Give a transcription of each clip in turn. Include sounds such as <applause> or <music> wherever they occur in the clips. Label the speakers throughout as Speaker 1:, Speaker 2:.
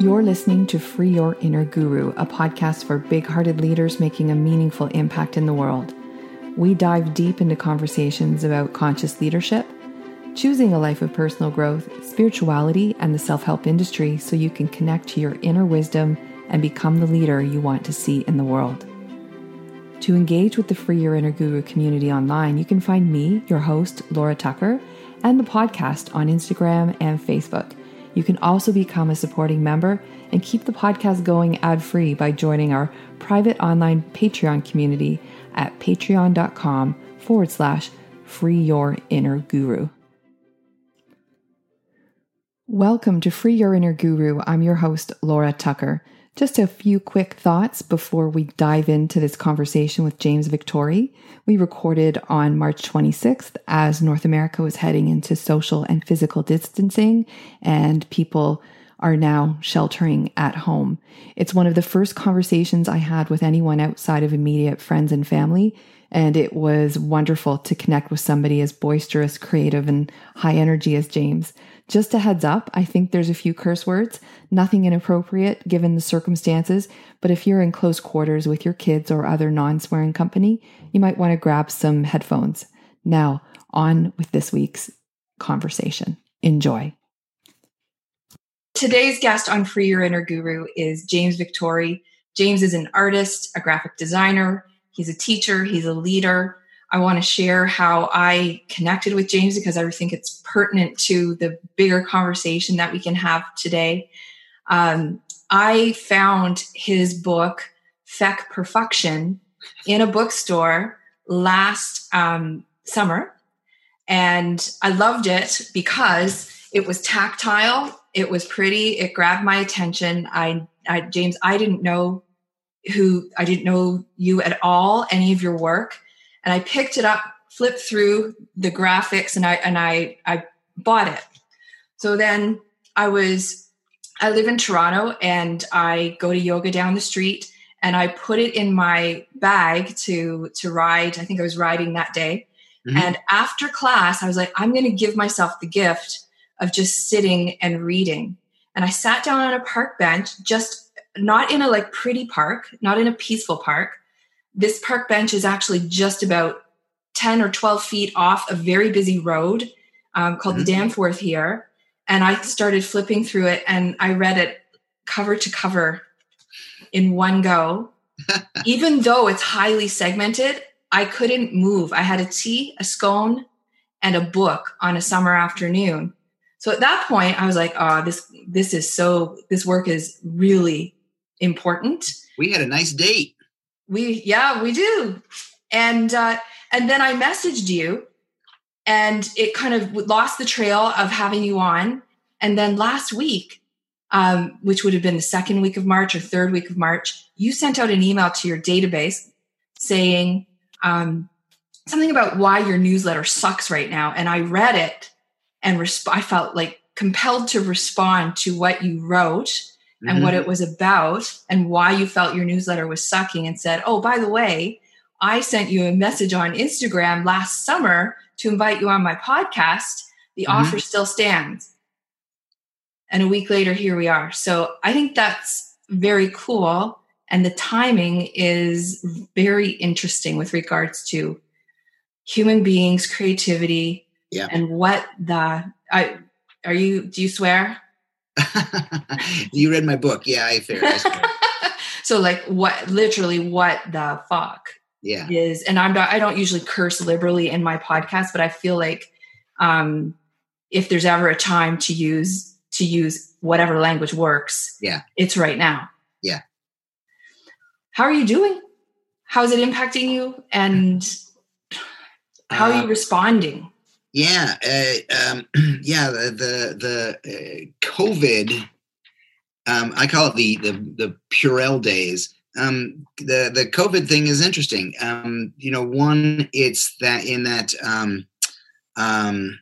Speaker 1: You're listening to Free Your Inner Guru, a podcast for big hearted leaders making a meaningful impact in the world. We dive deep into conversations about conscious leadership, choosing a life of personal growth, spirituality, and the self help industry so you can connect to your inner wisdom and become the leader you want to see in the world. To engage with the Free Your Inner Guru community online, you can find me, your host, Laura Tucker, and the podcast on Instagram and Facebook. You can also become a supporting member and keep the podcast going ad free by joining our private online Patreon community at patreon.com forward slash free your inner guru. Welcome to Free Your Inner Guru. I'm your host, Laura Tucker. Just a few quick thoughts before we dive into this conversation with James Victore. We recorded on March 26th as North America was heading into social and physical distancing, and people are now sheltering at home. It's one of the first conversations I had with anyone outside of immediate friends and family. And it was wonderful to connect with somebody as boisterous, creative, and high energy as James. Just a heads up, I think there's a few curse words, nothing inappropriate given the circumstances, but if you're in close quarters with your kids or other non swearing company, you might want to grab some headphones. Now, on with this week's conversation. Enjoy. Today's guest on Free Your Inner Guru is James Victore. James is an artist, a graphic designer, he's a teacher, he's a leader, I want to share how I connected with James because I think it's pertinent to the bigger conversation that we can have today. Um, I found his book, Feck Perfection, in a bookstore last um, summer. And I loved it because it was tactile, it was pretty, it grabbed my attention. I, I James, I didn't know who, I didn't know you at all, any of your work and I picked it up, flipped through the graphics, and I and I I bought it. So then I was I live in Toronto and I go to yoga down the street and I put it in my bag to to ride. I think I was riding that day. Mm-hmm. And after class, I was like, I'm going to give myself the gift of just sitting and reading. And I sat down on a park bench, just not in a like pretty park, not in a peaceful park, this park bench is actually just about 10 or 12 feet off a very busy road um, called mm-hmm. the Danforth here. And I started flipping through it and I read it cover to cover in one go. <laughs> Even though it's highly segmented, I couldn't move. I had a tea, a scone, and a book on a summer afternoon. So at that point, I was like, "Oh, this this is so. This work is really important."
Speaker 2: We had a nice date.
Speaker 1: We yeah, we do. And uh, and then I messaged you, and it kind of lost the trail of having you on. And then last week, um, which would have been the second week of March or third week of March, you sent out an email to your database saying um, something about why your newsletter sucks right now. And I read it and resp- I felt like compelled to respond to what you wrote and mm-hmm. what it was about and why you felt your newsletter was sucking and said, Oh, by the way, I sent you a message on Instagram last summer to invite you on my podcast. The mm-hmm. offer still stands. And a week later, here we are. So I think that's very cool. And the timing is very interesting with regards to human beings, creativity,
Speaker 2: yeah.
Speaker 1: and what the I are you do you swear? <laughs>
Speaker 2: you read my book. Yeah, I fair. <laughs>
Speaker 1: so like what literally what the fuck
Speaker 2: yeah
Speaker 1: is and I'm not I don't usually curse liberally in my podcast, but I feel like um if there's ever a time to use to use whatever language works,
Speaker 2: yeah,
Speaker 1: it's right now.
Speaker 2: Yeah.
Speaker 1: How are you doing? How's it impacting you? And how are you uh, responding?
Speaker 2: Yeah, uh, um, <clears throat> yeah. The the, the uh, COVID, um, I call it the the the Purell days. Um, the the COVID thing is interesting. Um, you know, one, it's that in that um, um,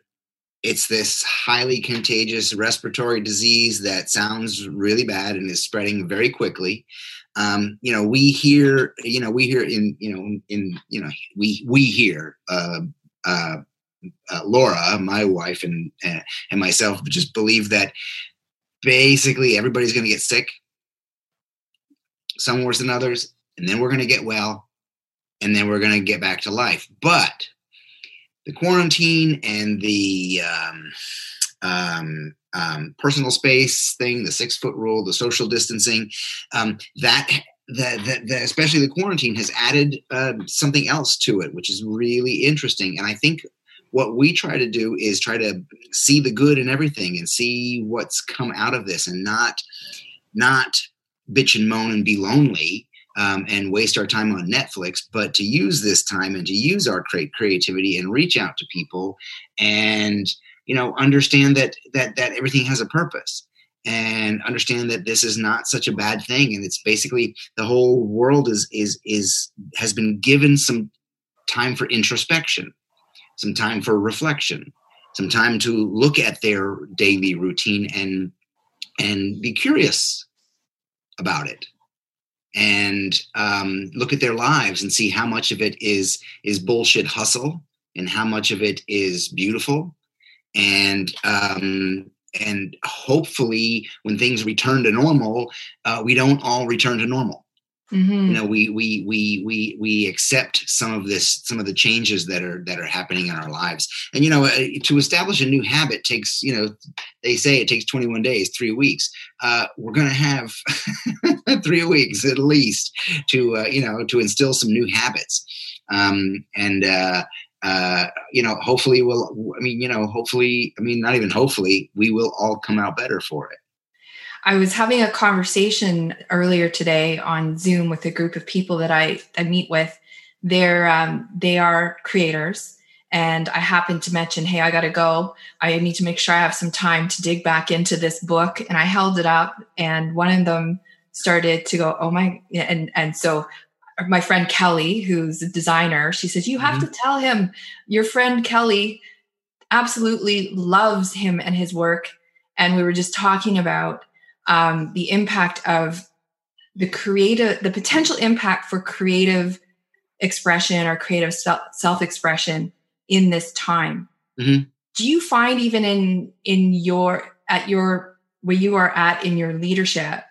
Speaker 2: it's this highly contagious respiratory disease that sounds really bad and is spreading very quickly. Um, you know, we hear, you know, we hear in, you know, in, you know, we we hear uh, uh, uh, Laura, my wife, and and myself just believe that basically everybody's going to get sick, some worse than others, and then we're going to get well, and then we're going to get back to life. But the quarantine and the um, um, um, personal space thing, the six foot rule, the social distancing, um, that the, especially the quarantine has added uh, something else to it, which is really interesting. And I think what we try to do is try to see the good in everything and see what's come out of this, and not not bitch and moan and be lonely. Um, and waste our time on Netflix, but to use this time and to use our creativity and reach out to people and you know understand that that that everything has a purpose and understand that this is not such a bad thing and it's basically the whole world is is is has been given some time for introspection some time for reflection some time to look at their daily routine and and be curious about it. And um, look at their lives and see how much of it is is bullshit hustle and how much of it is beautiful. And um, and hopefully when things return to normal uh, we don't all return to normal mm-hmm. you know we we we we we accept some of this some of the changes that are that are happening in our lives and you know uh, to establish a new habit takes you know they say it takes 21 days three weeks uh, we're going to have <laughs> three weeks at least to uh, you know to instill some new habits um, and uh, uh, you know, hopefully we'll, I mean, you know, hopefully, I mean, not even hopefully, we will all come out better for it.
Speaker 1: I was having a conversation earlier today on Zoom with a group of people that I, I meet with. They're, um, they are creators. And I happened to mention, hey, I got to go. I need to make sure I have some time to dig back into this book. And I held it up, and one of them started to go, oh my, and, and so my friend Kelly, who's a designer, she says, You have mm-hmm. to tell him your friend Kelly absolutely loves him and his work. And we were just talking about um, the impact of the creative, the potential impact for creative expression or creative self expression in this time. Mm-hmm. Do you find even in in your at your where you are at in your leadership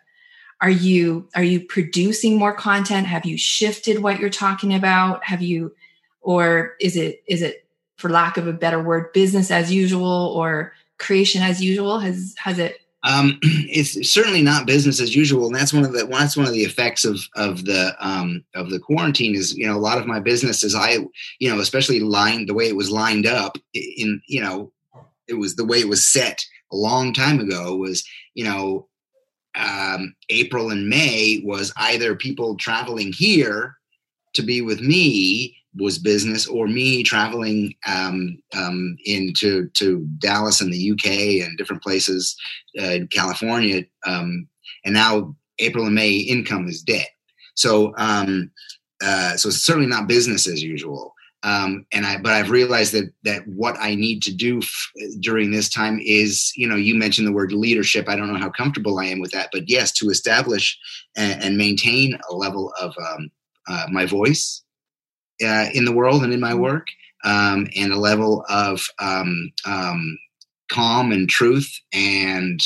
Speaker 1: are you are you producing more content have you shifted what you're talking about have you or is it is it for lack of a better word business as usual or creation as usual has has it
Speaker 2: um, <clears throat> it's certainly not business as usual, and that's one of the that's one of the effects of of the um, of the quarantine. Is you know a lot of my businesses, I you know especially lined the way it was lined up in you know it was the way it was set a long time ago was you know um, April and May was either people traveling here to be with me was business, or me traveling um, um, into to Dallas and the UK and different places uh, California. Um, and now April and May income is dead. So um, uh, so it's certainly not business as usual. Um, and I, but I've realized that that what I need to do f- during this time is, you know, you mentioned the word leadership. I don't know how comfortable I am with that, but yes, to establish and, and maintain a level of um, uh, my voice uh, in the world and in my work, um, and a level of um, um, calm and truth and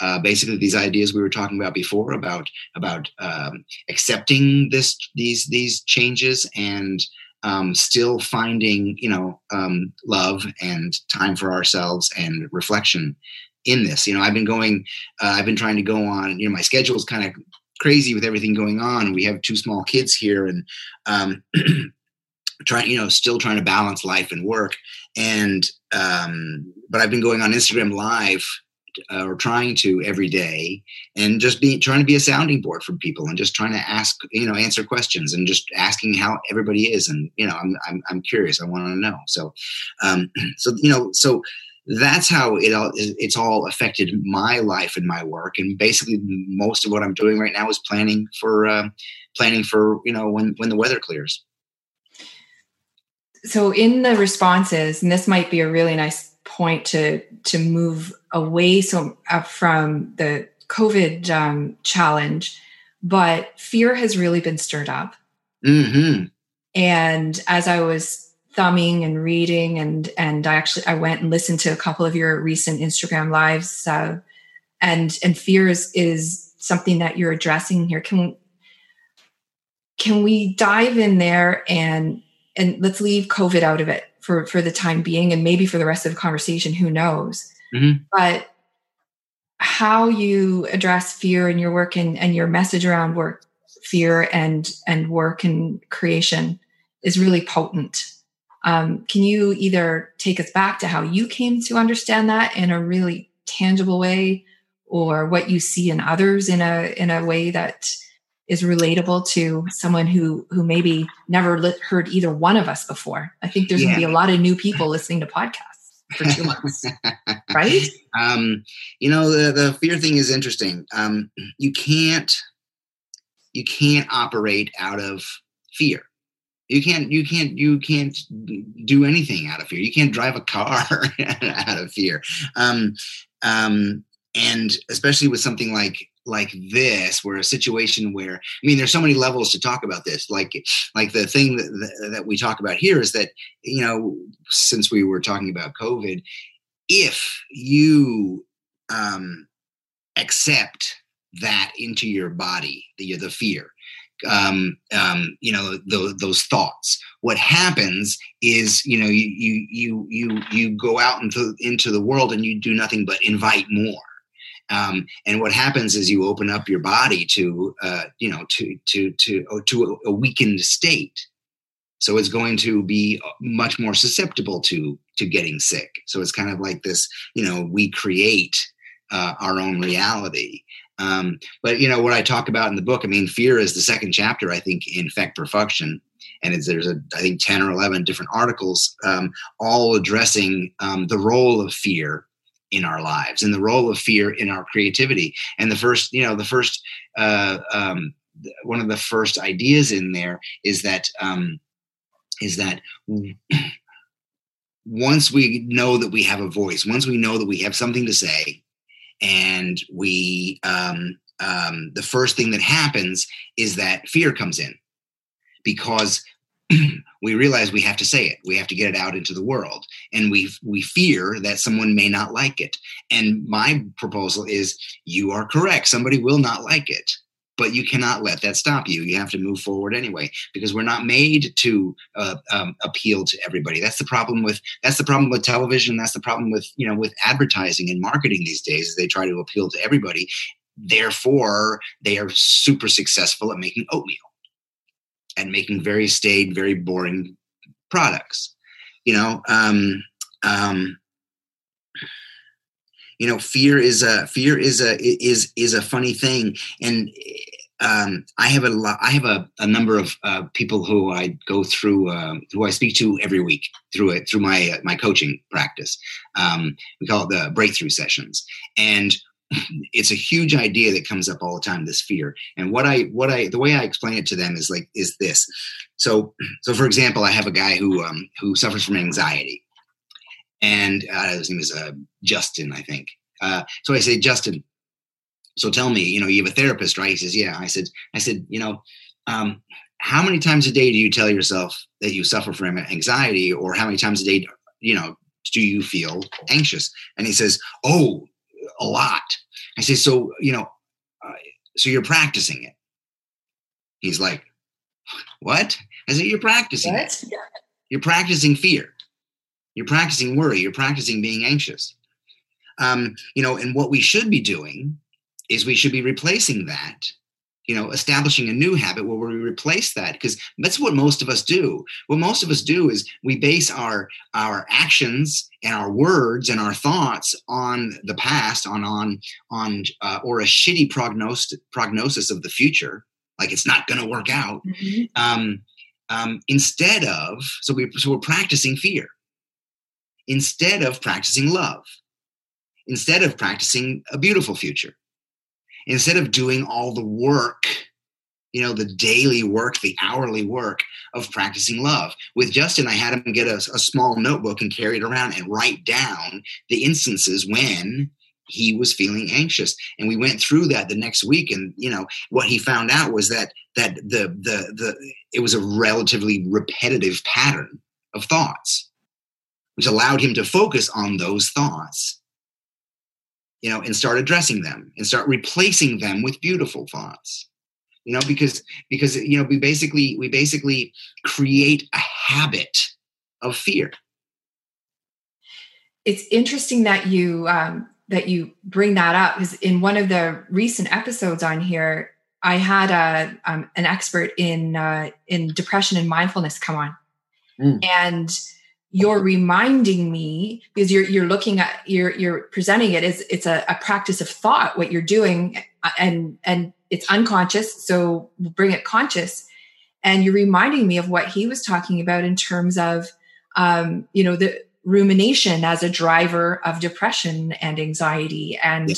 Speaker 2: uh, basically these ideas we were talking about before about about um, accepting this these these changes and um, still finding you know um, love and time for ourselves and reflection in this. You know i've been going uh, i've been trying to go on you know my schedule is kind of crazy with everything going on. We have two small kids here and um, <clears throat> trying you know still trying to balance life and work. And um, but i've been going on instagram live uh, or trying to every day and just be trying to be a sounding board for people and just trying to ask you know answer questions and just asking how everybody is. And you know i'm i'm, I'm curious. I want to know. So um <clears throat> so you know so that's how it all it's all affected my life and my work. And basically most of what i'm doing right now is planning for uh, planning for you know when when the weather clears
Speaker 1: so in the responses and this might be a really nice point to to move away so uh, from the COVID um, challenge, but fear has really been stirred up. Mm-hmm. And as I was thumbing and reading and and I actually I went and listened to a couple of your recent Instagram lives uh, and and fear is is something that you're addressing here can can we dive in there and and let's leave covid out of it for for the time being and maybe for the rest of the conversation who knows mm-hmm. but how you address fear in your work and, and your message around work fear and and work and creation is really potent um, can you either take us back to how you came to understand that in a really tangible way or what you see in others in a in a way that is relatable to someone who who maybe never heard either one of us before. I think there's yeah. going to be a lot of new people listening to podcasts for two months, <laughs> right?
Speaker 2: Um, you know, the the fear thing is interesting. Um, you can't you can't operate out of fear. You can't you can't you can't do anything out of fear. You can't drive a car <laughs> out of fear. Um, um, and especially with something like like this where a situation where i mean there's so many levels to talk about this like like the thing that, that we talk about here is that you know since we were talking about covid if you um accept that into your body the the fear um, um, you know the, those thoughts. What happens is you know you you you you you go out into into the world and you do nothing but invite more. Um, and what happens is you open up your body to, uh, you know, to to to oh, to a, weakened state. So it's going to be uh, much more susceptible to to getting sick. So it's kind of like this, you know, we create uh, our own reality. Um, but you know what I talk about in the book. I mean, fear is the second chapter. I think in Feck Perfection, and there's a I think ten or eleven different articles, um, all addressing um, the role of fear in our lives and the role of fear in our creativity. And the first, you know, the first, uh, um, one of the first ideas in there is that um, is that <clears throat> once we know that we have a voice, once we know that we have something to say, and we um, um, the first thing that happens is that fear comes in because <clears throat> we realize we have to say it. We have to get it out into the world. And we we fear that someone may not like it. And my proposal is you are correct. Somebody will not like it but you cannot let that stop you. You have to move forward anyway because we're not made to uh, um, appeal to everybody. That's the problem with that's the problem with television. That's the problem with you know with advertising and marketing these days is they try to appeal to everybody. Therefore they are super successful at making oatmeal and making very staid, very boring products. You know, um, um, you know, fear is a fear is a is is a funny thing, and um, I have a lot. I have a, a number of uh, people who I go through, uh, who I speak to every week through it through my uh, my coaching practice. Um, we call it the breakthrough sessions, and it's a huge idea that comes up all the time this fear. And what i what i the way i explain it to them is like is this. So so for example i have a guy who um who suffers from anxiety. And uh, his name is uh, justin i think. Uh, so i say justin so tell me you know you have a therapist right? He says yeah. I said i said you know um, how many times a day do you tell yourself that you suffer from anxiety? Or how many times a day you know do you feel anxious? And he says oh a lot. I say, so, you know, uh, so you're practicing it. He's like, what? I say, you're practicing what? it. You're practicing fear. You're practicing worry. You're practicing being anxious. Um, you know, and what we should be doing is we should be replacing that you know establishing a new habit where we replace that because that's what most of us do. What most of us do is we base our our actions and our words and our thoughts on the past on on on uh, or a shitty prognosis prognosis of the future like it's not going to work out. Mm-hmm. um, um, instead of so we so we're practicing fear. Instead of practicing love. Instead of practicing a beautiful future instead of doing all the work you know the daily work the hourly work of practicing love. With justin i had him get a, a, small notebook and carry it around and write down the instances when he was feeling anxious. And we went through that the next week and you know what he found out was that that the the the it was a relatively repetitive pattern of thoughts, which allowed him to focus on those thoughts, you know, and start addressing them and start replacing them with beautiful thoughts. You know, because because you know we basically we basically create a habit of fear.
Speaker 1: It's interesting that you um, that you bring that up because in one of the recent episodes on here, I had a um, an expert in uh, in depression and mindfulness come on, mm. and you're reminding me because you're you're looking at you're you're presenting it as it's a, a practice of thought what you're doing uh, and and it's unconscious so bring it conscious and you're reminding me of what he was talking about in terms of um, you know the rumination as a driver of depression and anxiety and yeah.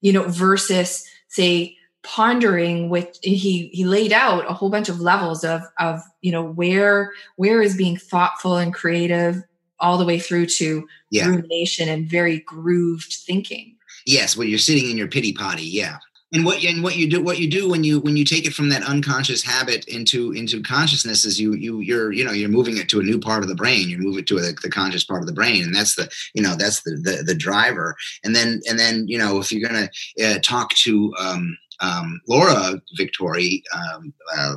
Speaker 1: you know versus say pondering with he he laid out a whole bunch of levels of of you know where where is being thoughtful and creative all the way through to yeah. rumination and very grooved thinking.
Speaker 2: Yes when you're sitting in your pity potty yeah. And what and what you do what you do when you when you take it from that unconscious habit into into consciousness is you you you're you know you're moving it to a new part of the brain. You move it to a, the conscious part of the brain and that's the you know that's the the, the driver. And then and then you know if you're gonna uh, talk to um um, Laura Victore, um, uh,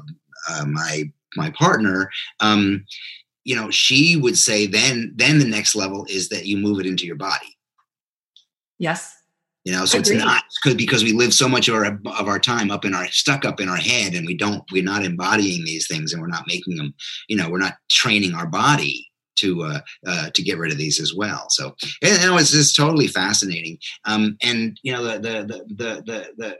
Speaker 2: uh, my my partner, um, you know, she would say then then the next level is that you move it into your body.
Speaker 1: Yes.
Speaker 2: You know, so Agreed. it's not because because we live so much of our of our time up in our stuck up in our head, and we don't we're not embodying these things, and we're not making them. You know, we're not training our body to uh, uh, to get rid of these as well. So you know, it's just totally fascinating. Um, and you know, the the the the the, the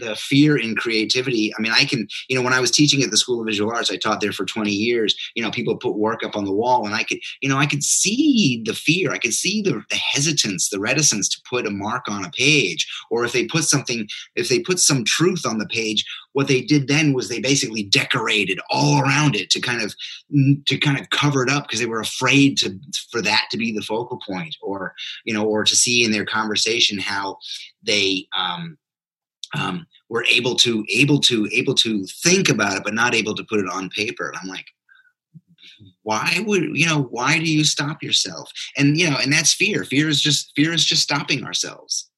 Speaker 2: the fear in creativity. I mean, I can, you know, when I was teaching at the School of Visual Arts, I taught there for 20 years. You know, people put work up on the wall, and I could, you know, I could see the fear. I could see the, the hesitance, the reticence to put a mark on a page. Or if they put something, if they put some truth on the page, what they did then was they basically decorated all around it to kind of to kind of cover it up because they were afraid to for that to be the focal point or you know or to see in their conversation how they um um, we're able to able to able to think about it but not able to put it on paper. And i'm like why would you know why do you stop yourself? And you know and that's fear. Fear is just fear is just stopping ourselves.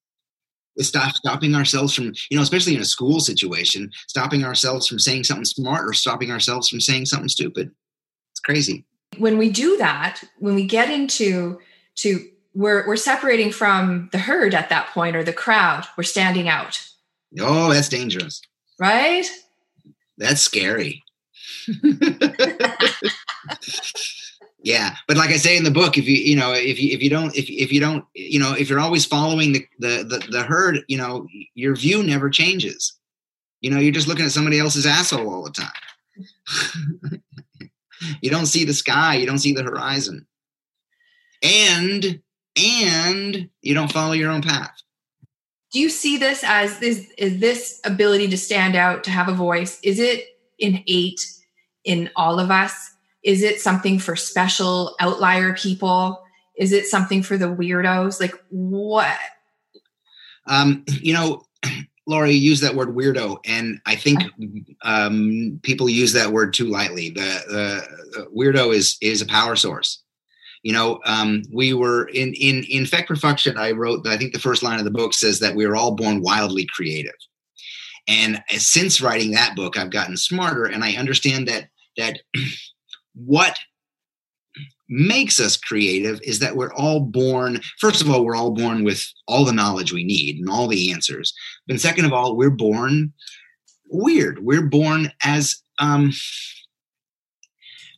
Speaker 2: It's stop, stopping ourselves from you know especially in a school situation stopping ourselves from saying something smart or stopping ourselves from saying something stupid. It's crazy.
Speaker 1: When we do that when we get into to we're we're separating from the herd at that point or the crowd we're standing out
Speaker 2: Oh, that's dangerous.
Speaker 1: Right?
Speaker 2: That's scary. <laughs> yeah but like i say in the book if you you know if you if you don't if, if you don't you know if you're always following the, the the the herd you know your view never changes you know you're just looking at somebody else's asshole all the time <laughs> you don't see the sky you don't see the horizon and and you don't follow your own path
Speaker 1: do you see this as this is this ability to stand out to have a voice? Is it innate in all of us? Is it something for special outlier people? Is it something for the weirdos? Like what?
Speaker 2: Um you know <clears throat> Laura, you use that word weirdo, and I think <laughs> um, people use that word too lightly. The, the weirdo is is a power source you know um, we were in in in Feck Perfection i wrote i think the first line of the book says that we were all born wildly creative. And since writing that book i've gotten smarter and i understand that that <clears throat> what makes us creative is that we're all born first of all we're all born with all the knowledge we need and all the answers. But second of all we're born weird. We're born as um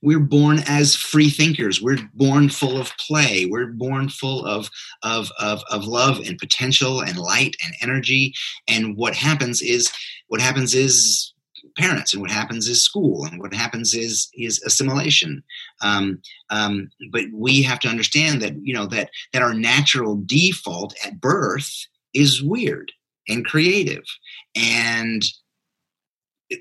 Speaker 2: we're born as free thinkers. We're born full of play. We're born full of, of of of love and potential and light and energy. And what happens is what happens is parents and what happens is school and what happens is is assimilation. Um, um, but we have to understand that you know that that our natural default at birth is weird and creative. And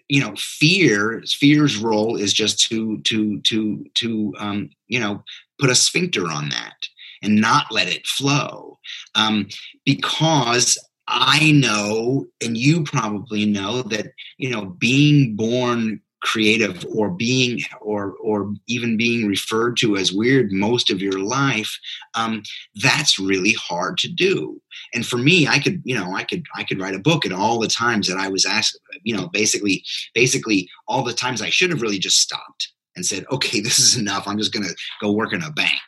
Speaker 2: you know fear fear's role is just to to to to um, you know put a sphincter on that and not let it flow. Um, because i know and you probably know that you know being born creative or being or or even being referred to as weird most of your life um, that's really hard to do and for me i could you know i could i could write a book and all the times that i was asked you know basically basically all the times i should have really just stopped and said okay <laughs> this is enough i'm just going to go work in a bank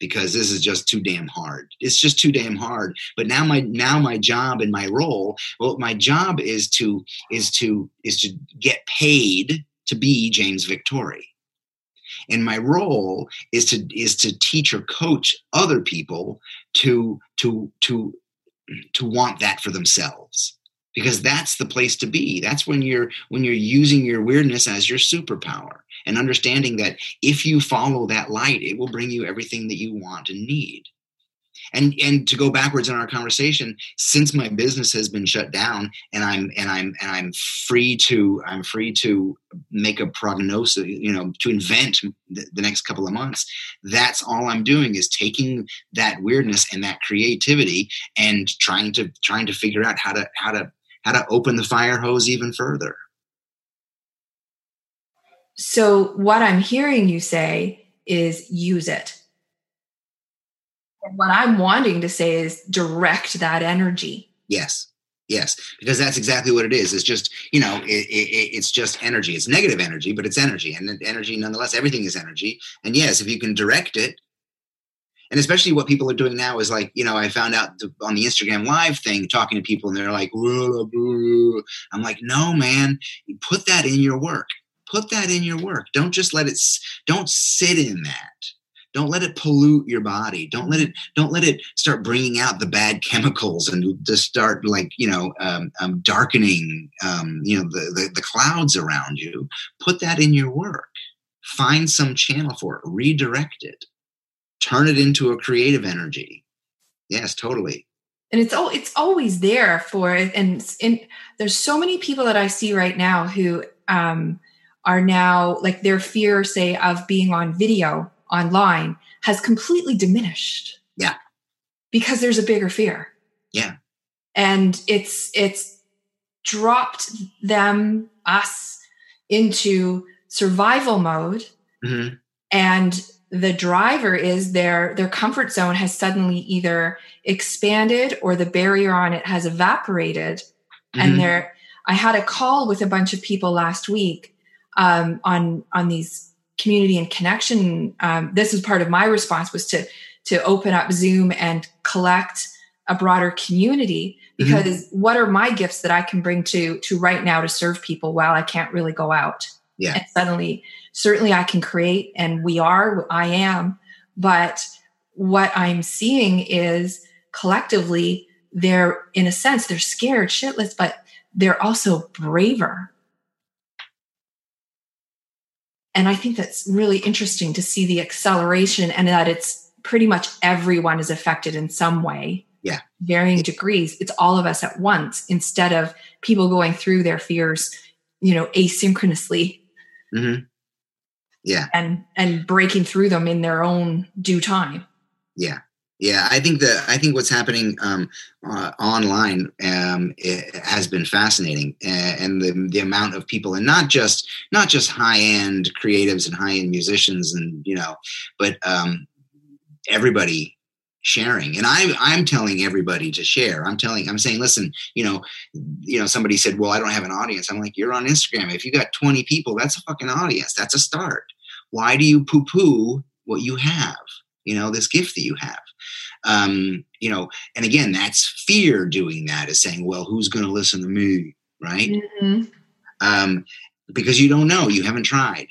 Speaker 2: because this is just too damn hard. It's just too damn hard. But now my now my job and my role, well, my job is to is to is to get paid to be James Victore. And my role is to is to teach or coach other people to to to to want that for themselves. Because that's the place to be. That's when you're when you're using your weirdness as your superpower and understanding that if you follow that light it will bring you everything that you want and need and and to go backwards in our conversation since my business has been shut down and i'm and i'm and i'm free to i'm free to make a prognosis you know to invent the, the next couple of months that's all i'm doing is taking that weirdness and that creativity and trying to trying to figure out how to how to how to open the fire hose even further.
Speaker 1: So what i'm hearing you say is use it what I'm wanting to say is direct that energy.
Speaker 2: Yes. Yes, because that's exactly what it is. It's just, you know, it, it, it's just energy. It's negative energy, but it's energy. And energy, nonetheless, everything is energy. And yes, if you can direct it, and especially what people are doing now is like, you know, I found out on the Instagram live thing, talking to people, and they're like, I'm like, no, man, put that in your work. Put that in your work. Don't just let it, don't sit in that don't let it pollute your body. Don't let it don't let it start bringing out the bad chemicals and just start like you know um, um, darkening um, you know the, the, the clouds around you. Put that in your work. Find some channel for it. Redirect it. Turn it into a creative energy. Yes totally.
Speaker 1: And it's all it's always there for and and there's so many people that i see right now who um are now like their fear say of being on video online has completely diminished.
Speaker 2: Yeah.
Speaker 1: Because there's a bigger fear.
Speaker 2: Yeah.
Speaker 1: And it's it's dropped them us into survival mode. Mm-hmm. And the driver is their their comfort zone has suddenly either expanded or the barrier on it has evaporated. Mm-hmm. And there I had a call with a bunch of people last week um, on on these community and connection um, this is part of my response was to to open up zoom and collect a broader community mm-hmm. because mm-hmm. what are my gifts that i can bring to to right now to serve people while i can't really go out
Speaker 2: yeah
Speaker 1: and suddenly certainly i can create and we are i am but what i'm seeing is collectively they're in a sense they're scared shitless but they're also braver and I think that's really interesting to see the acceleration and that it's pretty much everyone is affected in some way.
Speaker 2: Yeah.
Speaker 1: Varying degrees. It's all of us at once instead of people going through their fears, you know, asynchronously.
Speaker 2: Mm-hmm. Yeah.
Speaker 1: And and breaking through them in their own due time.
Speaker 2: Yeah. Yeah, I think that I think what's happening um, uh, online um, has been fascinating, and the the amount of people, and not just not just high end creatives and high end musicians, and you know, but um, everybody sharing. And I'm I'm telling everybody to share. I'm telling I'm saying, listen, you know, you know, somebody said, well, I don't have an audience. I'm like, you're on Instagram. If you got 20 people, that's a fucking audience. That's a start. Why do you poo poo what you have? You know, this gift that you have um, you know, and again, that's fear doing that is saying, well, who's going to listen to me, right? Mm-hmm. Um, because you don't know, you haven't tried.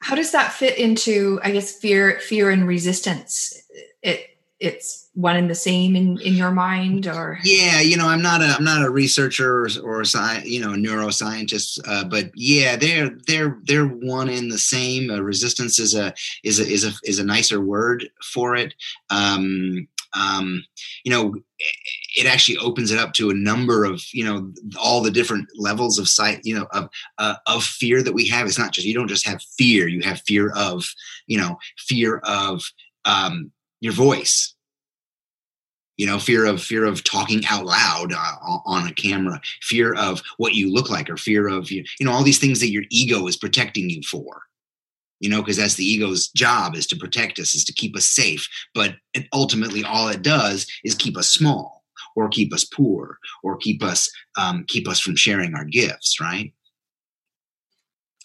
Speaker 1: How does that fit into, I guess, fear, fear and resistance? It it's one and the same in in your mind, or
Speaker 2: yeah, you know, I'm not a I'm not a researcher or, or a sci, you know neuroscientist, uh, but yeah, they're they're they're one and the same. Uh, resistance is a is a is a is a nicer word for it. Um, um, you know, it actually opens it up to a number of, you know, all the different levels of sight, you know, of uh, of fear that we have. It's not just you don't just have fear; you have fear of, you know, fear of um, your voice you know fear of fear of talking out loud uh, on a camera fear of what you look like or fear of you, know all these things that your ego is protecting you for. You know because that's the ego's job is to protect us is to keep us safe. But ultimately all it does is keep us small or keep us poor or keep us um, keep us from sharing our gifts right?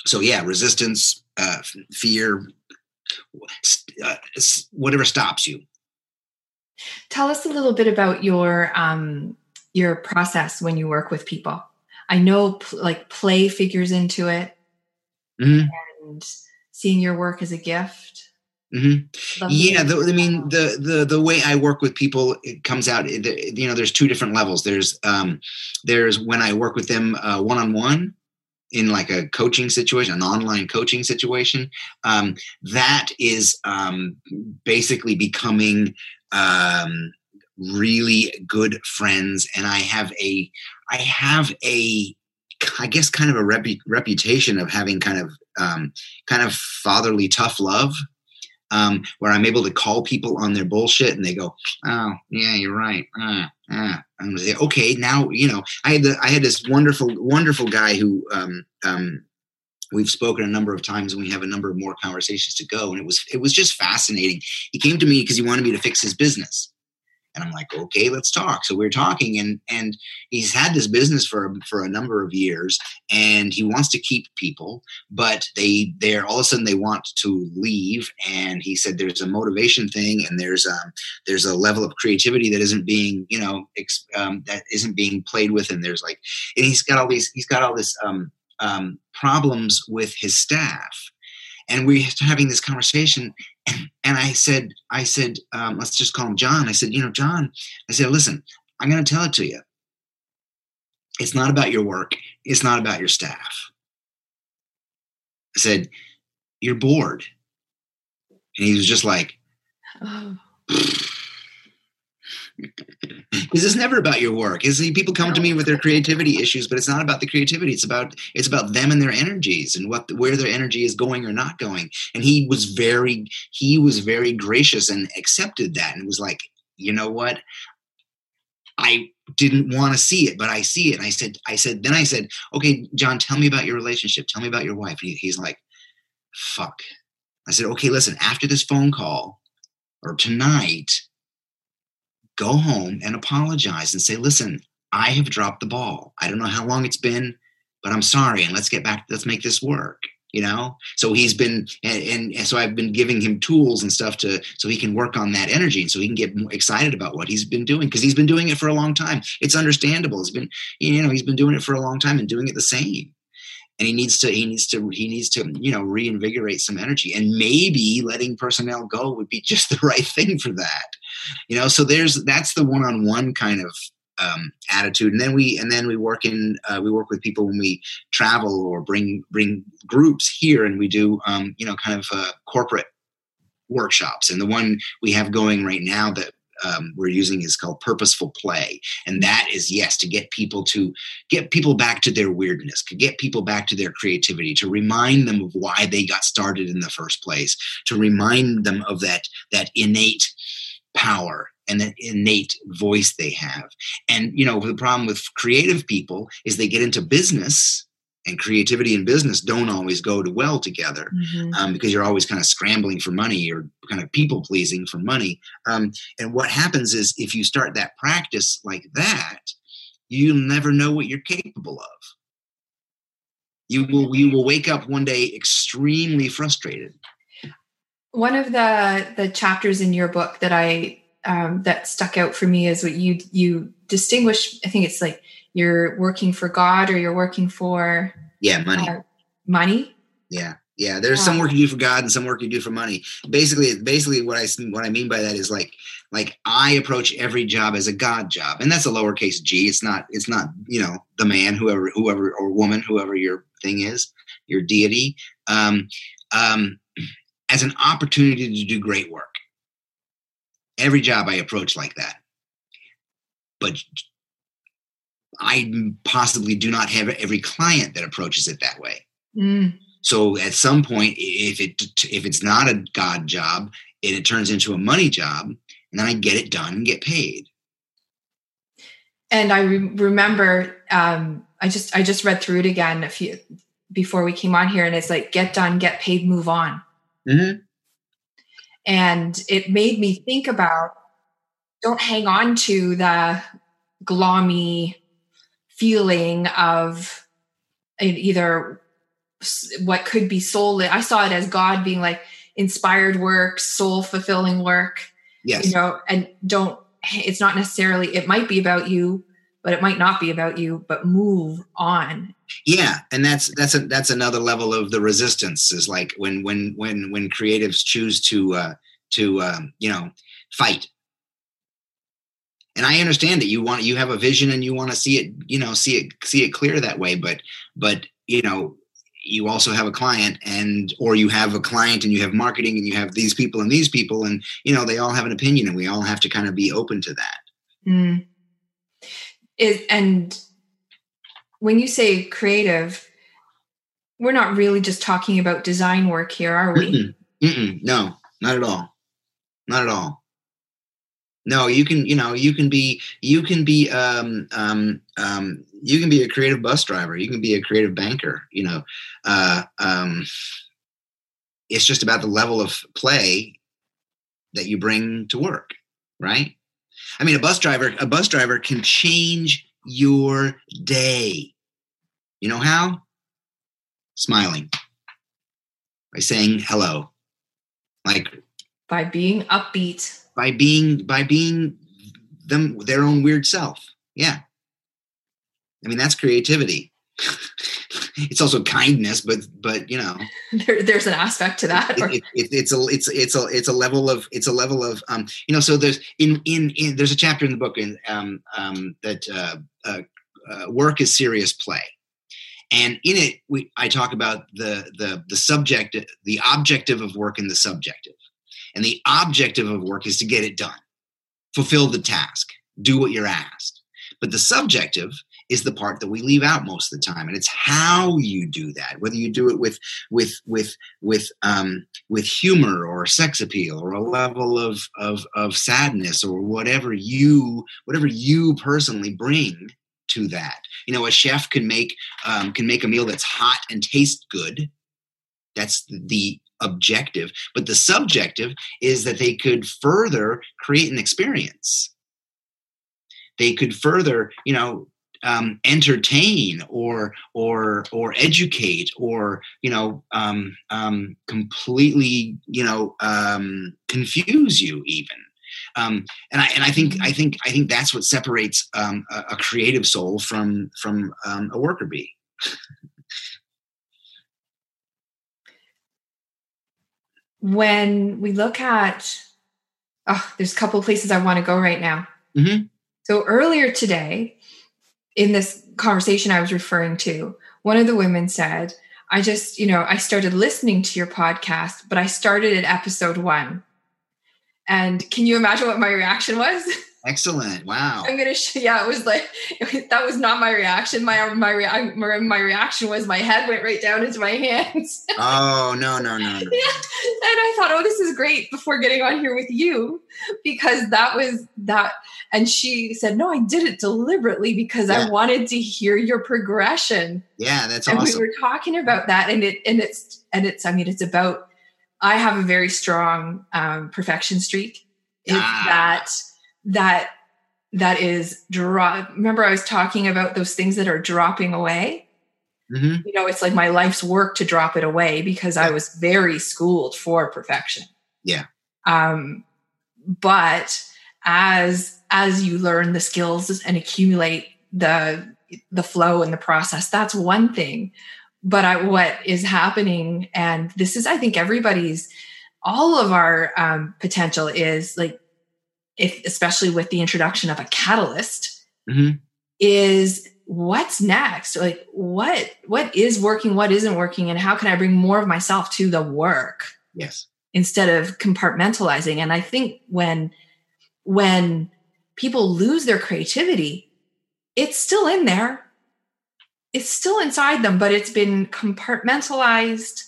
Speaker 2: So yeah resistance uh, fear uh, whatever stops you
Speaker 1: Tell us a little bit about your um, your process when you work with people. I know pl- like play figures into it, mm-hmm. and seeing your work as a gift.
Speaker 2: Mm-hmm. Yeah, the, I mean the the the way I work with people it comes out. You know, there's two different levels. There's um, there's when I work with them one on one, in like a coaching situation, an online coaching situation, um, that is um, basically becoming um, really good friends, and I have a I have a I guess kind of a repu- reputation of having kind of um, kind of fatherly tough love. Um, where I'm able to call people on their bullshit and they go, "Oh, yeah, you're right." Uh, uh. I'm say, "Okay, now you know." I had the, I had this wonderful wonderful guy who um, um, we've spoken a number of times and we have a number of more conversations to go. And it was it was just fascinating. He came to me because he wanted me to fix his business. And i'm like okay let's talk. So we are talking and and he's had this business for for a number of years and he wants to keep people but they they're all of a sudden they want to leave. And he said there's a motivation thing and there's um there's a level of creativity that isn't being you know ex, um, that isn't being played with and there's like and he's got all these he's got all this um um, problems with his staff. And we are having this conversation and, and i said i said um, let's just call him john. I said you know john i said listen i'm going to tell it to you. It's not about your work. It's not about your staff. I said you're bored. And he was just like oh <laughs> because it's never about your work. Is people come to me with their creativity issues but it's not about the creativity. It's about it's about them and their energies and what where their energy is going or not going. And he was very he was very gracious and accepted that and was like you know what? I didn't want to see it but i see it. And i said i said then i said okay john tell me about your relationship. Tell me about your wife. And he, he's like fuck. I said okay listen after this phone call or tonight go home and apologize and say, listen, I have dropped the ball. I don't know how long it's been, but I'm sorry. And let's get back, let's make this work. You know, so he's been, and, and so I've been giving him tools and stuff to, so he can work on that energy and so he can get excited about what he's been doing because he's been doing it for a long time. It's understandable. He's been, you know, he's been doing it for a long time and doing it the same and he needs to he needs to he needs to you know reinvigorate some energy. And maybe letting personnel go would be <laughs> just the right thing for that. You know so there's that's the one-on-one kind of um, attitude. And then we and then we work in uh, we work with people when we travel or bring bring groups here and we do um, you know kind of uh, corporate workshops. And the one we have going right now that um, we're using is called purposeful play. And that is yes to get people to get people back to their weirdness to get people back to their creativity to remind them of why they got started in the first place to remind them of that that innate power and that innate voice they have. And you know the problem with creative people is they get into business and creativity and business don't always go to well together mm-hmm. um, because you're always kind of scrambling for money you're kind of people pleasing for money um, and what happens is if you start that practice like that you'll never know what you're capable of you will you will wake up one day extremely frustrated
Speaker 1: one of the the chapters in your book that i um, that stuck out for me is what you you distinguish i think it's like you're working for God or you're working for
Speaker 2: yeah money. uh,
Speaker 1: money?
Speaker 2: Yeah yeah there's some work you do for God and some work you do for money. Basically basically what I what I mean by that is like like I approach every job as a God job and that's a lowercase g. It's not it's not you know the man whoever whoever or woman whoever your thing is your deity. Um, um, as an opportunity to do great work. Every job I approach like that. But I possibly do not have every client that approaches it that way. Mm. So at some point, if it if it's not a God job and it turns into a money job, and then I get it done and get paid.
Speaker 1: and I re- remember um, I just I just read through it again a few before we came on here, and it's like get done, get paid, move on.
Speaker 2: Mm-hmm.
Speaker 1: And it made me think about don't hang on to the gloomy feeling of either what could be soul. I saw it as God being like inspired work, soul fulfilling work.
Speaker 2: Yes.
Speaker 1: You know, and don't it's not necessarily it might be about you but it might not be about you but move on
Speaker 2: yeah and that's that's a that's another level of the resistance is like when when when when creatives choose to uh to um you know fight and i understand that you want you have a vision and you want to see it you know see it see it clear that way but but you know you also have a client and or you have a client and you have marketing and you have these people and these people and you know they all have an opinion and we all have to kind of be open to that
Speaker 1: mm. it, and when you say creative we're not really just talking about design work here are we
Speaker 2: Mm-mm. Mm-mm. no not at all not at all no you can you know you can be you can be um um um you can be a creative bus driver you can be a creative banker you know uh um it's just about the level of play that you bring to work right? I mean a bus driver a bus driver can change your day. You know how? Smiling. By saying hello. Like
Speaker 1: by being upbeat
Speaker 2: by being by being them their own weird self. Yeah. I mean that's creativity. <laughs> It's also kindness but but you know. <laughs>
Speaker 1: There, there's an aspect to that
Speaker 2: it, it, it, it's a it's it's a it's a level of it's a level of um you know so there's in in, in there's a chapter in the book in um um that uh, uh, uh work is serious play. And in it we i talk about the the the subject the objective of work and the subjective and the objective of work is to get it done. Fulfill the task. Do what you're asked. But the subjective is the part that we leave out most of the time and it's how you do that. Whether you do it with with with with um with humor or sex appeal or a level of of of sadness or whatever you whatever you personally bring to that. You know a chef can make um, can make a meal that's hot and tastes good that's the objective. But the subjective is that they could further create an experience. They could further you know um, entertain or or or educate or you know um, um, completely you know um, confuse you even. Um, and I and I think I think I think that's what separates um, a, a, creative soul from from um, a worker bee. <laughs>
Speaker 1: when we look at, oh, there's a couple places I want to go right now.
Speaker 2: Mm-hmm.
Speaker 1: So earlier today, in this conversation I was referring to, one of the women said, I just, you know, I started listening to your podcast, but I started at episode one. And can you imagine what my reaction was? <laughs>
Speaker 2: Excellent! Wow.
Speaker 1: I'm gonna. Sh- yeah, it was like <laughs> that was not my reaction. My my rea- my reaction was my head went right down into my <laughs> hands.
Speaker 2: oh no no no! no. Yeah. And
Speaker 1: I thought, oh, this is great. Before getting on here with you, because that was that. And she said, no, I did it deliberately because yeah. I wanted to hear your progression.
Speaker 2: Yeah, that's
Speaker 1: and
Speaker 2: awesome.
Speaker 1: we were talking about that, and it and it's and it's. I mean, it's about. I have a very strong um, perfection streak. It's ah. that that that is drop remember i was talking about those things that are dropping away?
Speaker 2: Mm-hmm.
Speaker 1: you know it's like my life's work to drop it away because i was very schooled for perfection.
Speaker 2: Yeah.
Speaker 1: Um but as as you learn the skills and accumulate the the flow and the process that's one thing. But I, what is happening and this is i think everybody's all of our um, potential is like if especially with the introduction of a catalyst
Speaker 2: mm-hmm.
Speaker 1: is what's next? Like what what is working what isn't working and how can i bring more of myself to the work
Speaker 2: yes.
Speaker 1: instead of compartmentalizing? And i think when when people lose their creativity it's still in there. It's still inside them but it's been compartmentalized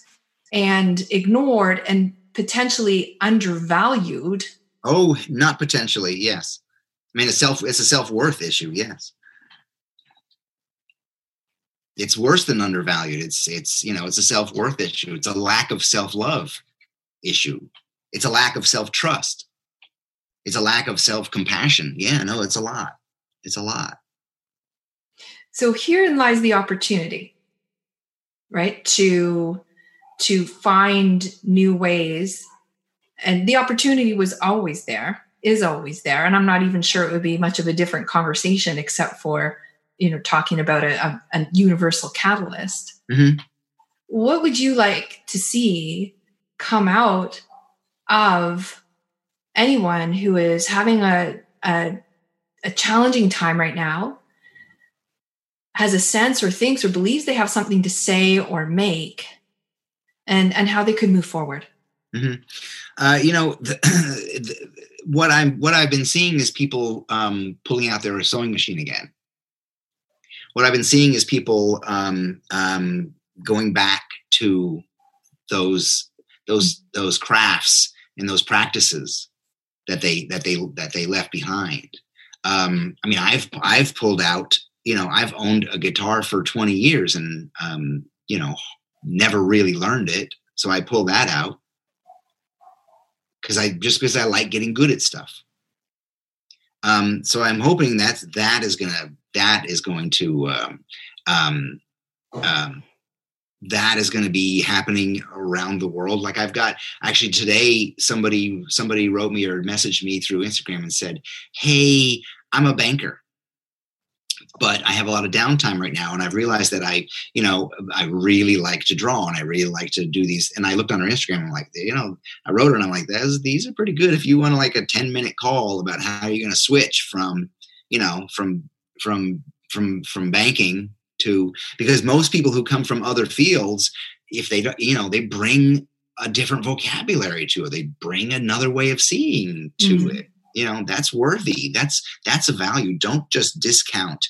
Speaker 1: and ignored and potentially undervalued
Speaker 2: Oh, not potentially. Yes. I mean, a self it's a self worth issue. Yes, it's worse than undervalued. It's it's you know it's a self worth issue. It's a lack of self love issue. It's a lack of self trust. It's a lack of self compassion. Yeah, no, it's a lot. It's a lot.
Speaker 1: So herein lies the opportunity, right? To to find new ways. And the opportunity was always there, is always there. And I'm not even sure it would be much of a different conversation except for, you know, talking about a, a, a universal catalyst. Mm-hmm. What would you like to see come out of anyone who is having a, a, a challenging time right now has a sense or thinks or believes they have something to say or make and and how they could move forward
Speaker 2: mm-hmm. uh, you know the, <clears throat> the, what i'm what i've been seeing is people um, pulling out their sewing machine again what i've been seeing is people um, um, going back to those those those crafts and those practices that they that they that they left behind um, i mean i've i've pulled out you know, I've owned a guitar for 20 years and, um, you know, never really learned it. So I pull that out because I just because I like getting good at stuff. Um, so I'm hoping that that is gonna that is going to um, um, um, that is going to be happening around the world. Like I've got actually today somebody somebody wrote me or messaged me through Instagram and said, "Hey, I'm a banker." But I have a lot of downtime right now. And I've realized that I, you know, I really like to draw and I really like to do these. And I looked on her Instagram and I'm like, you know, I wrote her and I'm like, these are pretty good if you want like a 10 minute call about how you're going to switch from, you know, from, from, from, from banking to, because most people who come from other fields, if they don't, you know, they bring a different vocabulary to it. They bring another way of seeing to mm-hmm. it you know that's worthy that's that's a value don't just discount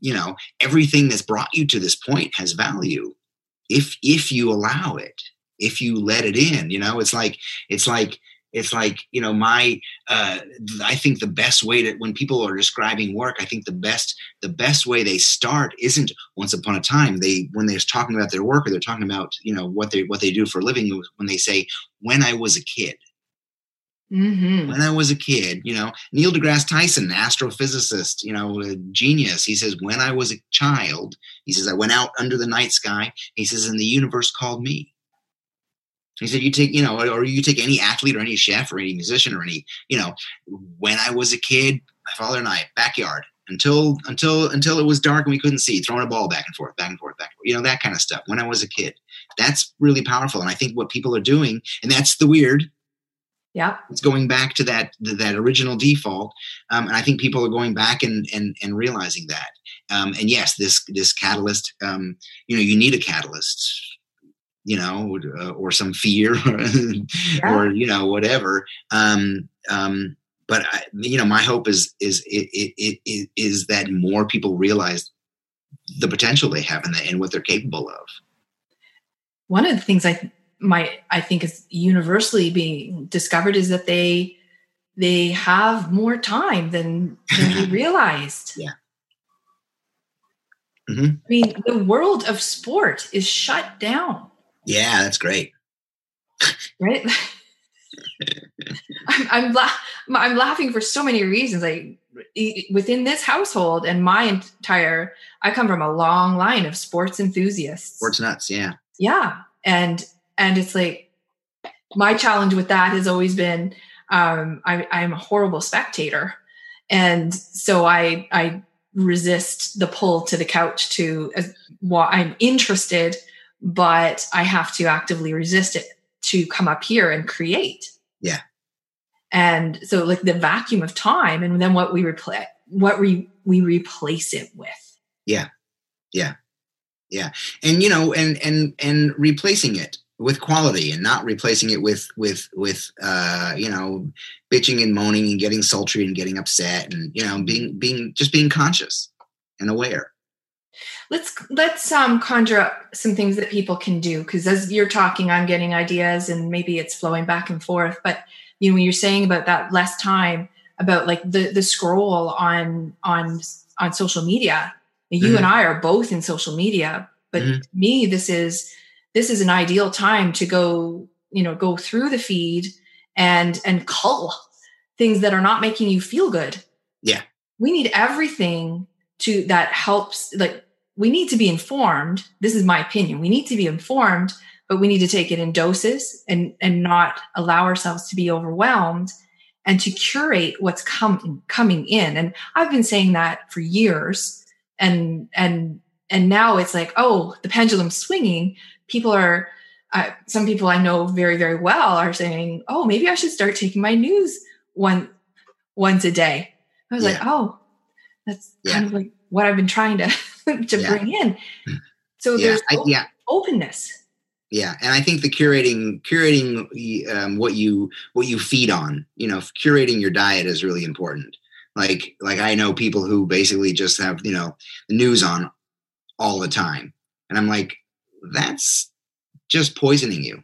Speaker 2: you know everything that's brought you to this point has value. If if you allow it if you let it in you know it's like it's like it's like you know my uh, i think the best way to when people are describing work i think the best the best way they start isn't once upon a time. They when they're talking about their work or they're talking about you know what they what they do for a living when they say when i was a kid Mm-hmm. When I was a kid, you know, Neil deGrasse Tyson, astrophysicist, you know, genius. He says, when I was a child, he says, I went out under the night sky. He says, and the universe called me. He said, you take, you know, or you take any athlete or any chef or any musician or any, you know, when I was a kid, my father and I, backyard, until until until it was dark and we couldn't see, throwing a ball back and forth, back and forth, back, and forth, you know, that kind of stuff. When I was a kid, that's really powerful. And I think what people are doing, and that's the weird,
Speaker 1: yeah,
Speaker 2: it's going back to that that original default, um, and I think people are going back and and, and realizing that. Um, and yes, this this catalyst, um, you know, you need a catalyst, you know, uh, or some fear, <laughs> yeah. or you know, whatever. Um, um, but I, you know, my hope is is it, it, it is that more people realize the potential they have and, the, and what they're capable of.
Speaker 1: One of the things I my I think is universally being discovered is that they they have more time than than we <laughs> realized.
Speaker 2: Yeah.
Speaker 1: Mm-hmm. I mean, the world of sport is shut down.
Speaker 2: Yeah, that's great.
Speaker 1: right. <laughs> I'm I'm, la- I'm laughing for so many reasons. Like within this household and my entire, I come from a long line of sports enthusiasts.
Speaker 2: Sports nuts, yeah.
Speaker 1: Yeah, and and it's like my challenge with that has always been um, I, I'm a horrible spectator, and so I I resist the pull to the couch to uh, well, I'm interested, but I have to actively resist it to come up here and create.
Speaker 2: Yeah.
Speaker 1: And so like the vacuum of time and then what we replace what we we replace it with.
Speaker 2: Yeah. Yeah. Yeah. And you know, and and and replacing it with quality and not replacing it with with with uh, you know bitching and moaning and getting sultry and getting upset and you know being being just being conscious and aware
Speaker 1: let's let's um conjure up some things that people can do because as you're talking i'm getting ideas and maybe it's flowing back and forth but you know when you're saying about that less time about like the the scroll on on on social media. You
Speaker 2: Mhm.
Speaker 1: and I are both in social media, but
Speaker 2: Mhm.
Speaker 1: to me, this is this is an ideal time to go you know go through the feed and and cull things that are not making you feel good.
Speaker 2: Yeah.
Speaker 1: we need everything to that helps like we need to be informed this is my opinion we need to be informed but we need to take it in doses and and not allow ourselves to be overwhelmed and to curate what's coming coming in and i've been saying that for years and and and now it's like oh the pendulum's swinging people are uh, some people i know very very well are saying oh maybe i should start taking my news one once a day i was like oh that's
Speaker 2: Yeah.
Speaker 1: kind of like what i've been trying to <laughs> to
Speaker 2: Yeah.
Speaker 1: bring in so
Speaker 2: Yeah,
Speaker 1: there's
Speaker 2: I,
Speaker 1: op-
Speaker 2: yeah,
Speaker 1: openness
Speaker 2: yeah, and I think the curating, curating um, what you what you feed on, you know, curating your diet is really important. Like, like I know people who basically just have you know the news on all the time, and I'm like, that's just poisoning you.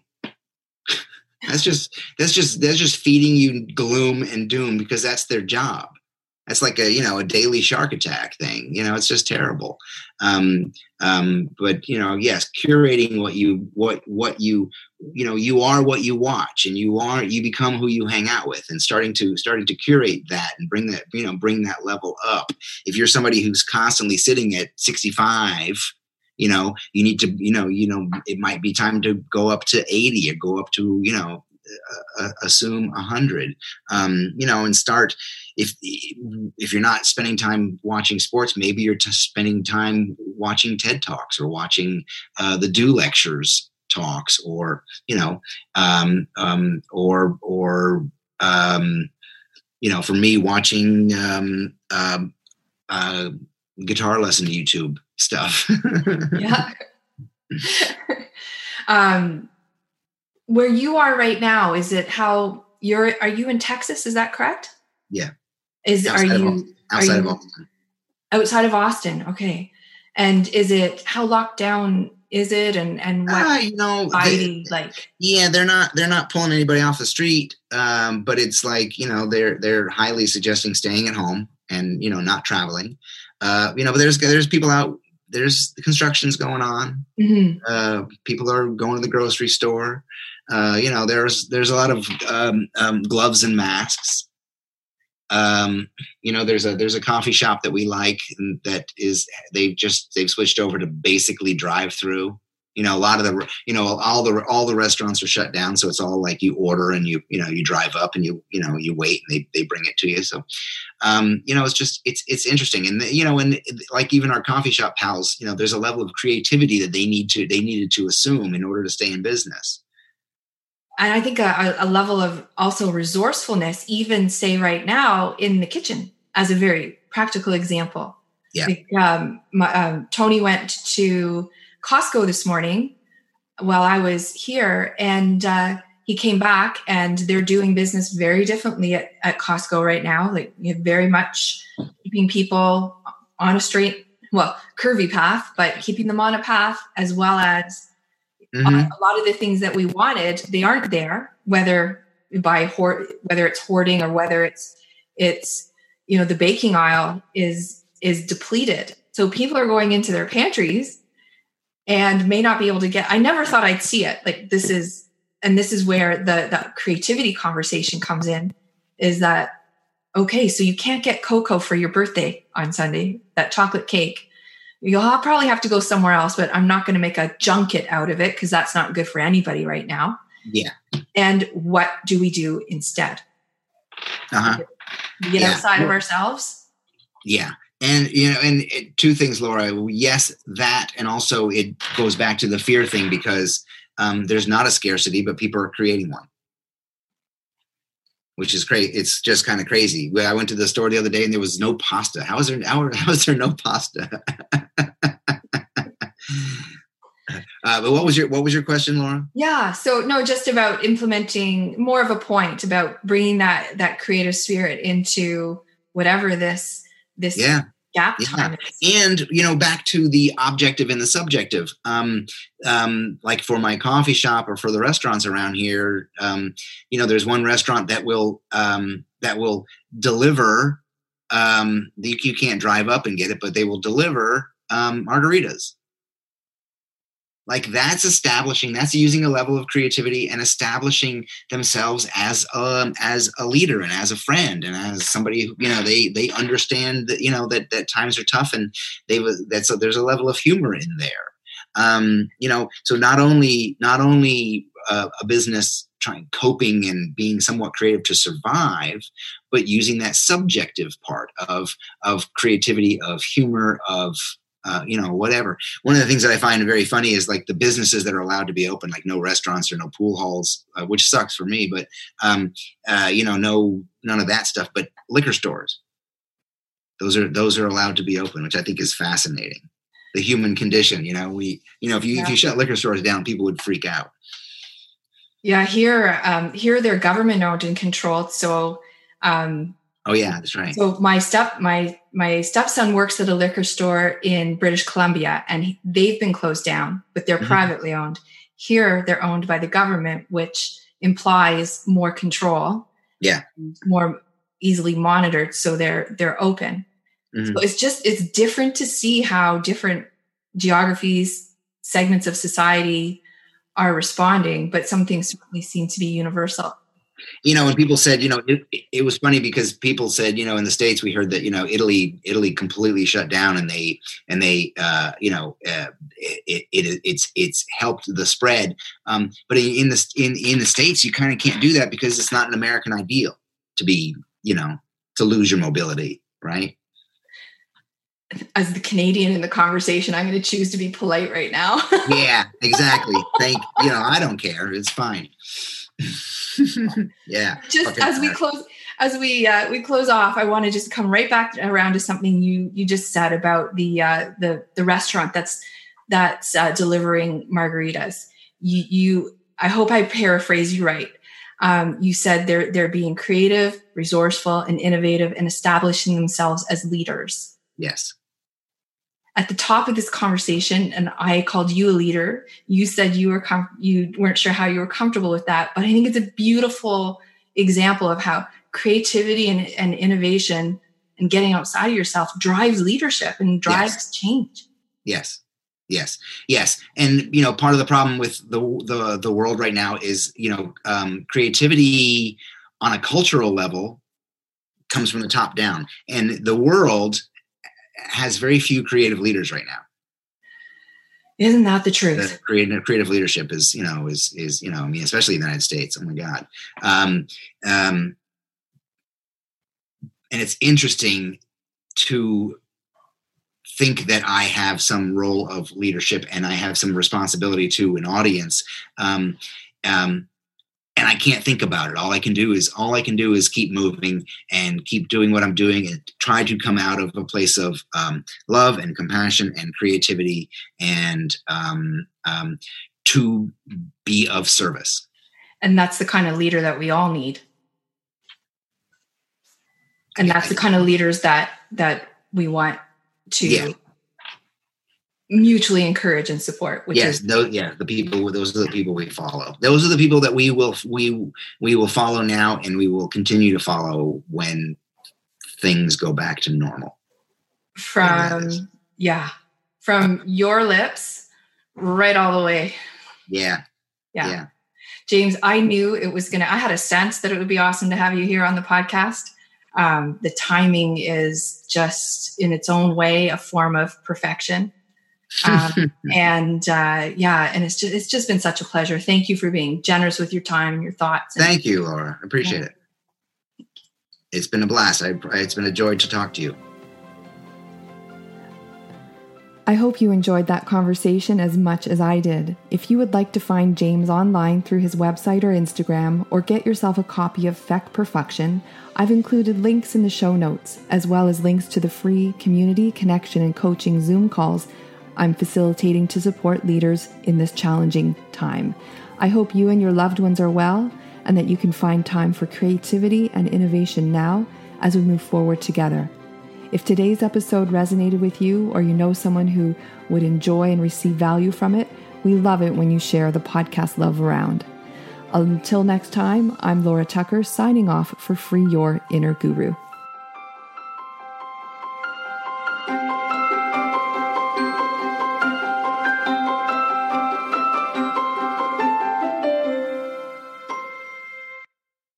Speaker 2: that's just that's just that's just feeding you gloom and doom because that's their job. That's like a you know a daily shark attack thing. You know, it's just terrible. Um, um, but you know, yes, curating what you what what you you know you are what you watch, and you are you become who you hang out with, and starting to starting to curate that and bring that you know bring that level up. If you're somebody who's constantly sitting at 65 you know you need to you know you know it might be time to go up to 80 or go up to you know uh, uh, assume 100 um, you know and start if if you're not spending time watching sports maybe you're just spending time watching ted talks or watching uh, the do lectures talks or you know um, um, or or um, you know for me watching um, um, uh, guitar lesson youtube stuff
Speaker 1: yeah <laughs> <laughs> um where you are right now is it how you're are you in texas is that correct
Speaker 2: Yeah.
Speaker 1: is are
Speaker 2: Outside of
Speaker 1: you
Speaker 2: Austin. outside of
Speaker 1: you-
Speaker 2: Austin.
Speaker 1: outside of austin okay and is it how locked down is it and and what
Speaker 2: Ah, you know, they-
Speaker 1: like
Speaker 2: yeah, they're not they're not pulling anybody off the street, um, but it's like you know they're they're highly suggesting staying at home and you know not traveling. Uh, you know, but there's there's people out there's the constructions going on.
Speaker 1: mhm.
Speaker 2: Uh, people are going to the grocery store. Uh, you know, there's there's a lot of um, um, gloves and masks. Um, you know, there's a there's a coffee shop that we like that is they've just they've switched over to basically drive through. You know, a lot of the you know all the all the restaurants are shut down, so it's all like you order and you you know you drive up and you you know you wait and they they bring it to you. So, um, you know, it's just it's it's interesting, and you know, and like even our coffee shop pals, you know, there's a level of creativity that they need to they needed to assume in order to stay in business.
Speaker 1: and i think a, a level of also resourcefulness even say right now in the kitchen as a very practical example
Speaker 2: Yeah.
Speaker 1: Like, um, my, um, tony went to costco this morning while i was here and uh, he came back and they're doing business very differently at, at costco right now like very much keeping people on a straight well curvy path but keeping them on a path as well as
Speaker 2: Mhm.
Speaker 1: a lot of the things that we wanted they aren't there whether by hoard whether it's hoarding or whether it's it's you know the baking aisle is is depleted so people are going into their pantries and may not be able to get i never thought i'd see it like this is and this is where the the creativity conversation comes in is that okay so you can't get cocoa for your birthday on sunday that chocolate cake you'll probably have to go somewhere else but i'm not going to make a junket out of it because that's not good for anybody right now
Speaker 2: Yeah.
Speaker 1: and what do we do instead
Speaker 2: Uh-huh.
Speaker 1: we get
Speaker 2: Yeah.
Speaker 1: outside of ourselves
Speaker 2: Yeah. And you know, and it, two things, Laura. Yes, that, and also it goes back to the fear thing because um, there's not a scarcity, but people are creating one, which is great. It's just kind of crazy. I went to the store the other day and there was no pasta. How is there? How, how is there no pasta? <laughs> uh, but what was your what was your question, Laura?
Speaker 1: yeah so no just about implementing more of a point about bringing that that creative spirit into whatever this this
Speaker 2: Yeah.
Speaker 1: Gap
Speaker 2: Yeah.
Speaker 1: time is.
Speaker 2: and you know back to the objective and the subjective um, um, like for my coffee shop or for the restaurants around here um, you know there's one restaurant that will um, that will deliver um, you, you can't drive up and get it but they will deliver um, margaritas like that's establishing that's using a level of creativity and establishing themselves as um as a leader and as a friend and as somebody who you know they they understand that you know that that times are tough and they that's a, there's a level of humor in there. Um you know so not only not only uh, a business trying coping and being somewhat creative to survive but using that subjective part of of creativity of humor of uh, you know whatever. One of the things that i find very funny is like the businesses that are allowed to be open like no restaurants or no pool halls uh, which sucks for me but um uh, you know no none of that stuff but liquor stores. Those are those are allowed to be open which i think is fascinating. The human condition you know we you know if you if you shut liquor stores down people would freak out.
Speaker 1: Yeah, here, um, here they're government owned and controlled. So, um,
Speaker 2: oh yeah that's right
Speaker 1: so my step, my my stepson works at a liquor store in British Columbia, and he, they've been closed down, but they're
Speaker 2: Mhm.
Speaker 1: privately owned. Here, they're owned by the government, which implies more control.
Speaker 2: Yeah.
Speaker 1: more easily monitored, so they're they're open.
Speaker 2: Mhm.
Speaker 1: So it's just it's different to see how different geographies, segments of society are responding, but some things certainly seem to be universal.
Speaker 2: You know, when people said, you know, it, it was funny because people said, you know, in the states, we heard that, you know, Italy, Italy completely shut down, and they, and they, uh, you know, uh, it, it, it's, it's helped the spread. Um, but in, in the in in the states, you kind of can't do that because it's not an American ideal to be, you know, to lose your mobility, right?
Speaker 1: As the Canadian in the conversation, I'm going to choose to be polite right now. <laughs>
Speaker 2: Yeah, exactly. Thank you know, I don't care. It's fine. <laughs> <laughs> yeah.
Speaker 1: just as we close as we uh, we close off i want to just come right back around to something you you just said about the uh, the the restaurant that's that's uh, delivering margaritas you you i hope i paraphrase you right um, you said they're they're being creative resourceful and innovative and establishing themselves as leaders
Speaker 2: Yes.
Speaker 1: At the top of this conversation and i called you a leader you said you were com- you weren't sure how you were comfortable with that but i think it's a beautiful example of how creativity and, and innovation and getting outside of yourself drives leadership and drives
Speaker 2: Yes.
Speaker 1: change
Speaker 2: Yes. Yes. Yes. And you know, part of the problem with the the the world right now is, you know, um, creativity on a cultural level comes from the top down. And the world has very few creative leaders right now.
Speaker 1: isn't that the truth
Speaker 2: The creative creative leadership is, you know, is is, you know, I mean, especially in the United States. Oh my God. Um, um, and it's interesting to think that I have some role of leadership and I have some responsibility to an audience. Um, um, and I can't think about it. All I can do is all I can do is keep moving and keep doing what I'm doing and try to come out of a place of um, love and compassion and creativity and um, um, to be of service.
Speaker 1: and that's the kind of leader that we all need and that's the kind of leaders that that we want to
Speaker 2: Yeah.
Speaker 1: Mutually encourage and support which
Speaker 2: yes,
Speaker 1: is
Speaker 2: those, yeah, the people. Those are the people we follow. Those are the people that we will we we will follow now, and we will continue to follow when things go back to normal.
Speaker 1: from yeah from your lips right all the way
Speaker 2: Yeah,
Speaker 1: yeah.
Speaker 2: yeah.
Speaker 1: james i knew it was gonna i had a sense that it would be awesome to have you here on the podcast um, the timing is just in its own way a form of perfection um, <laughs> and uh, yeah and it's just it's just been such a pleasure thank you for being generous with your time and your thoughts and
Speaker 2: Thank you, Laura. I appreciate it. It's been a blast. I, it's been a joy to talk to you.
Speaker 3: I hope you enjoyed that conversation as much as I did. If you would like to find James online through his website or Instagram, or get yourself a copy of Feck Perfection, I've included links in the show notes, as well as links to the free community connection and coaching Zoom calls I'm facilitating to support leaders in this challenging time. I hope you and your loved ones are well and that you can find time for creativity and innovation now as we move forward together.
Speaker 1: If today's episode resonated with you or you know someone who would enjoy and receive value from it, we love it when you share the podcast love around. Until next time, I'm Laura Tucker signing off for Free Your Inner Guru.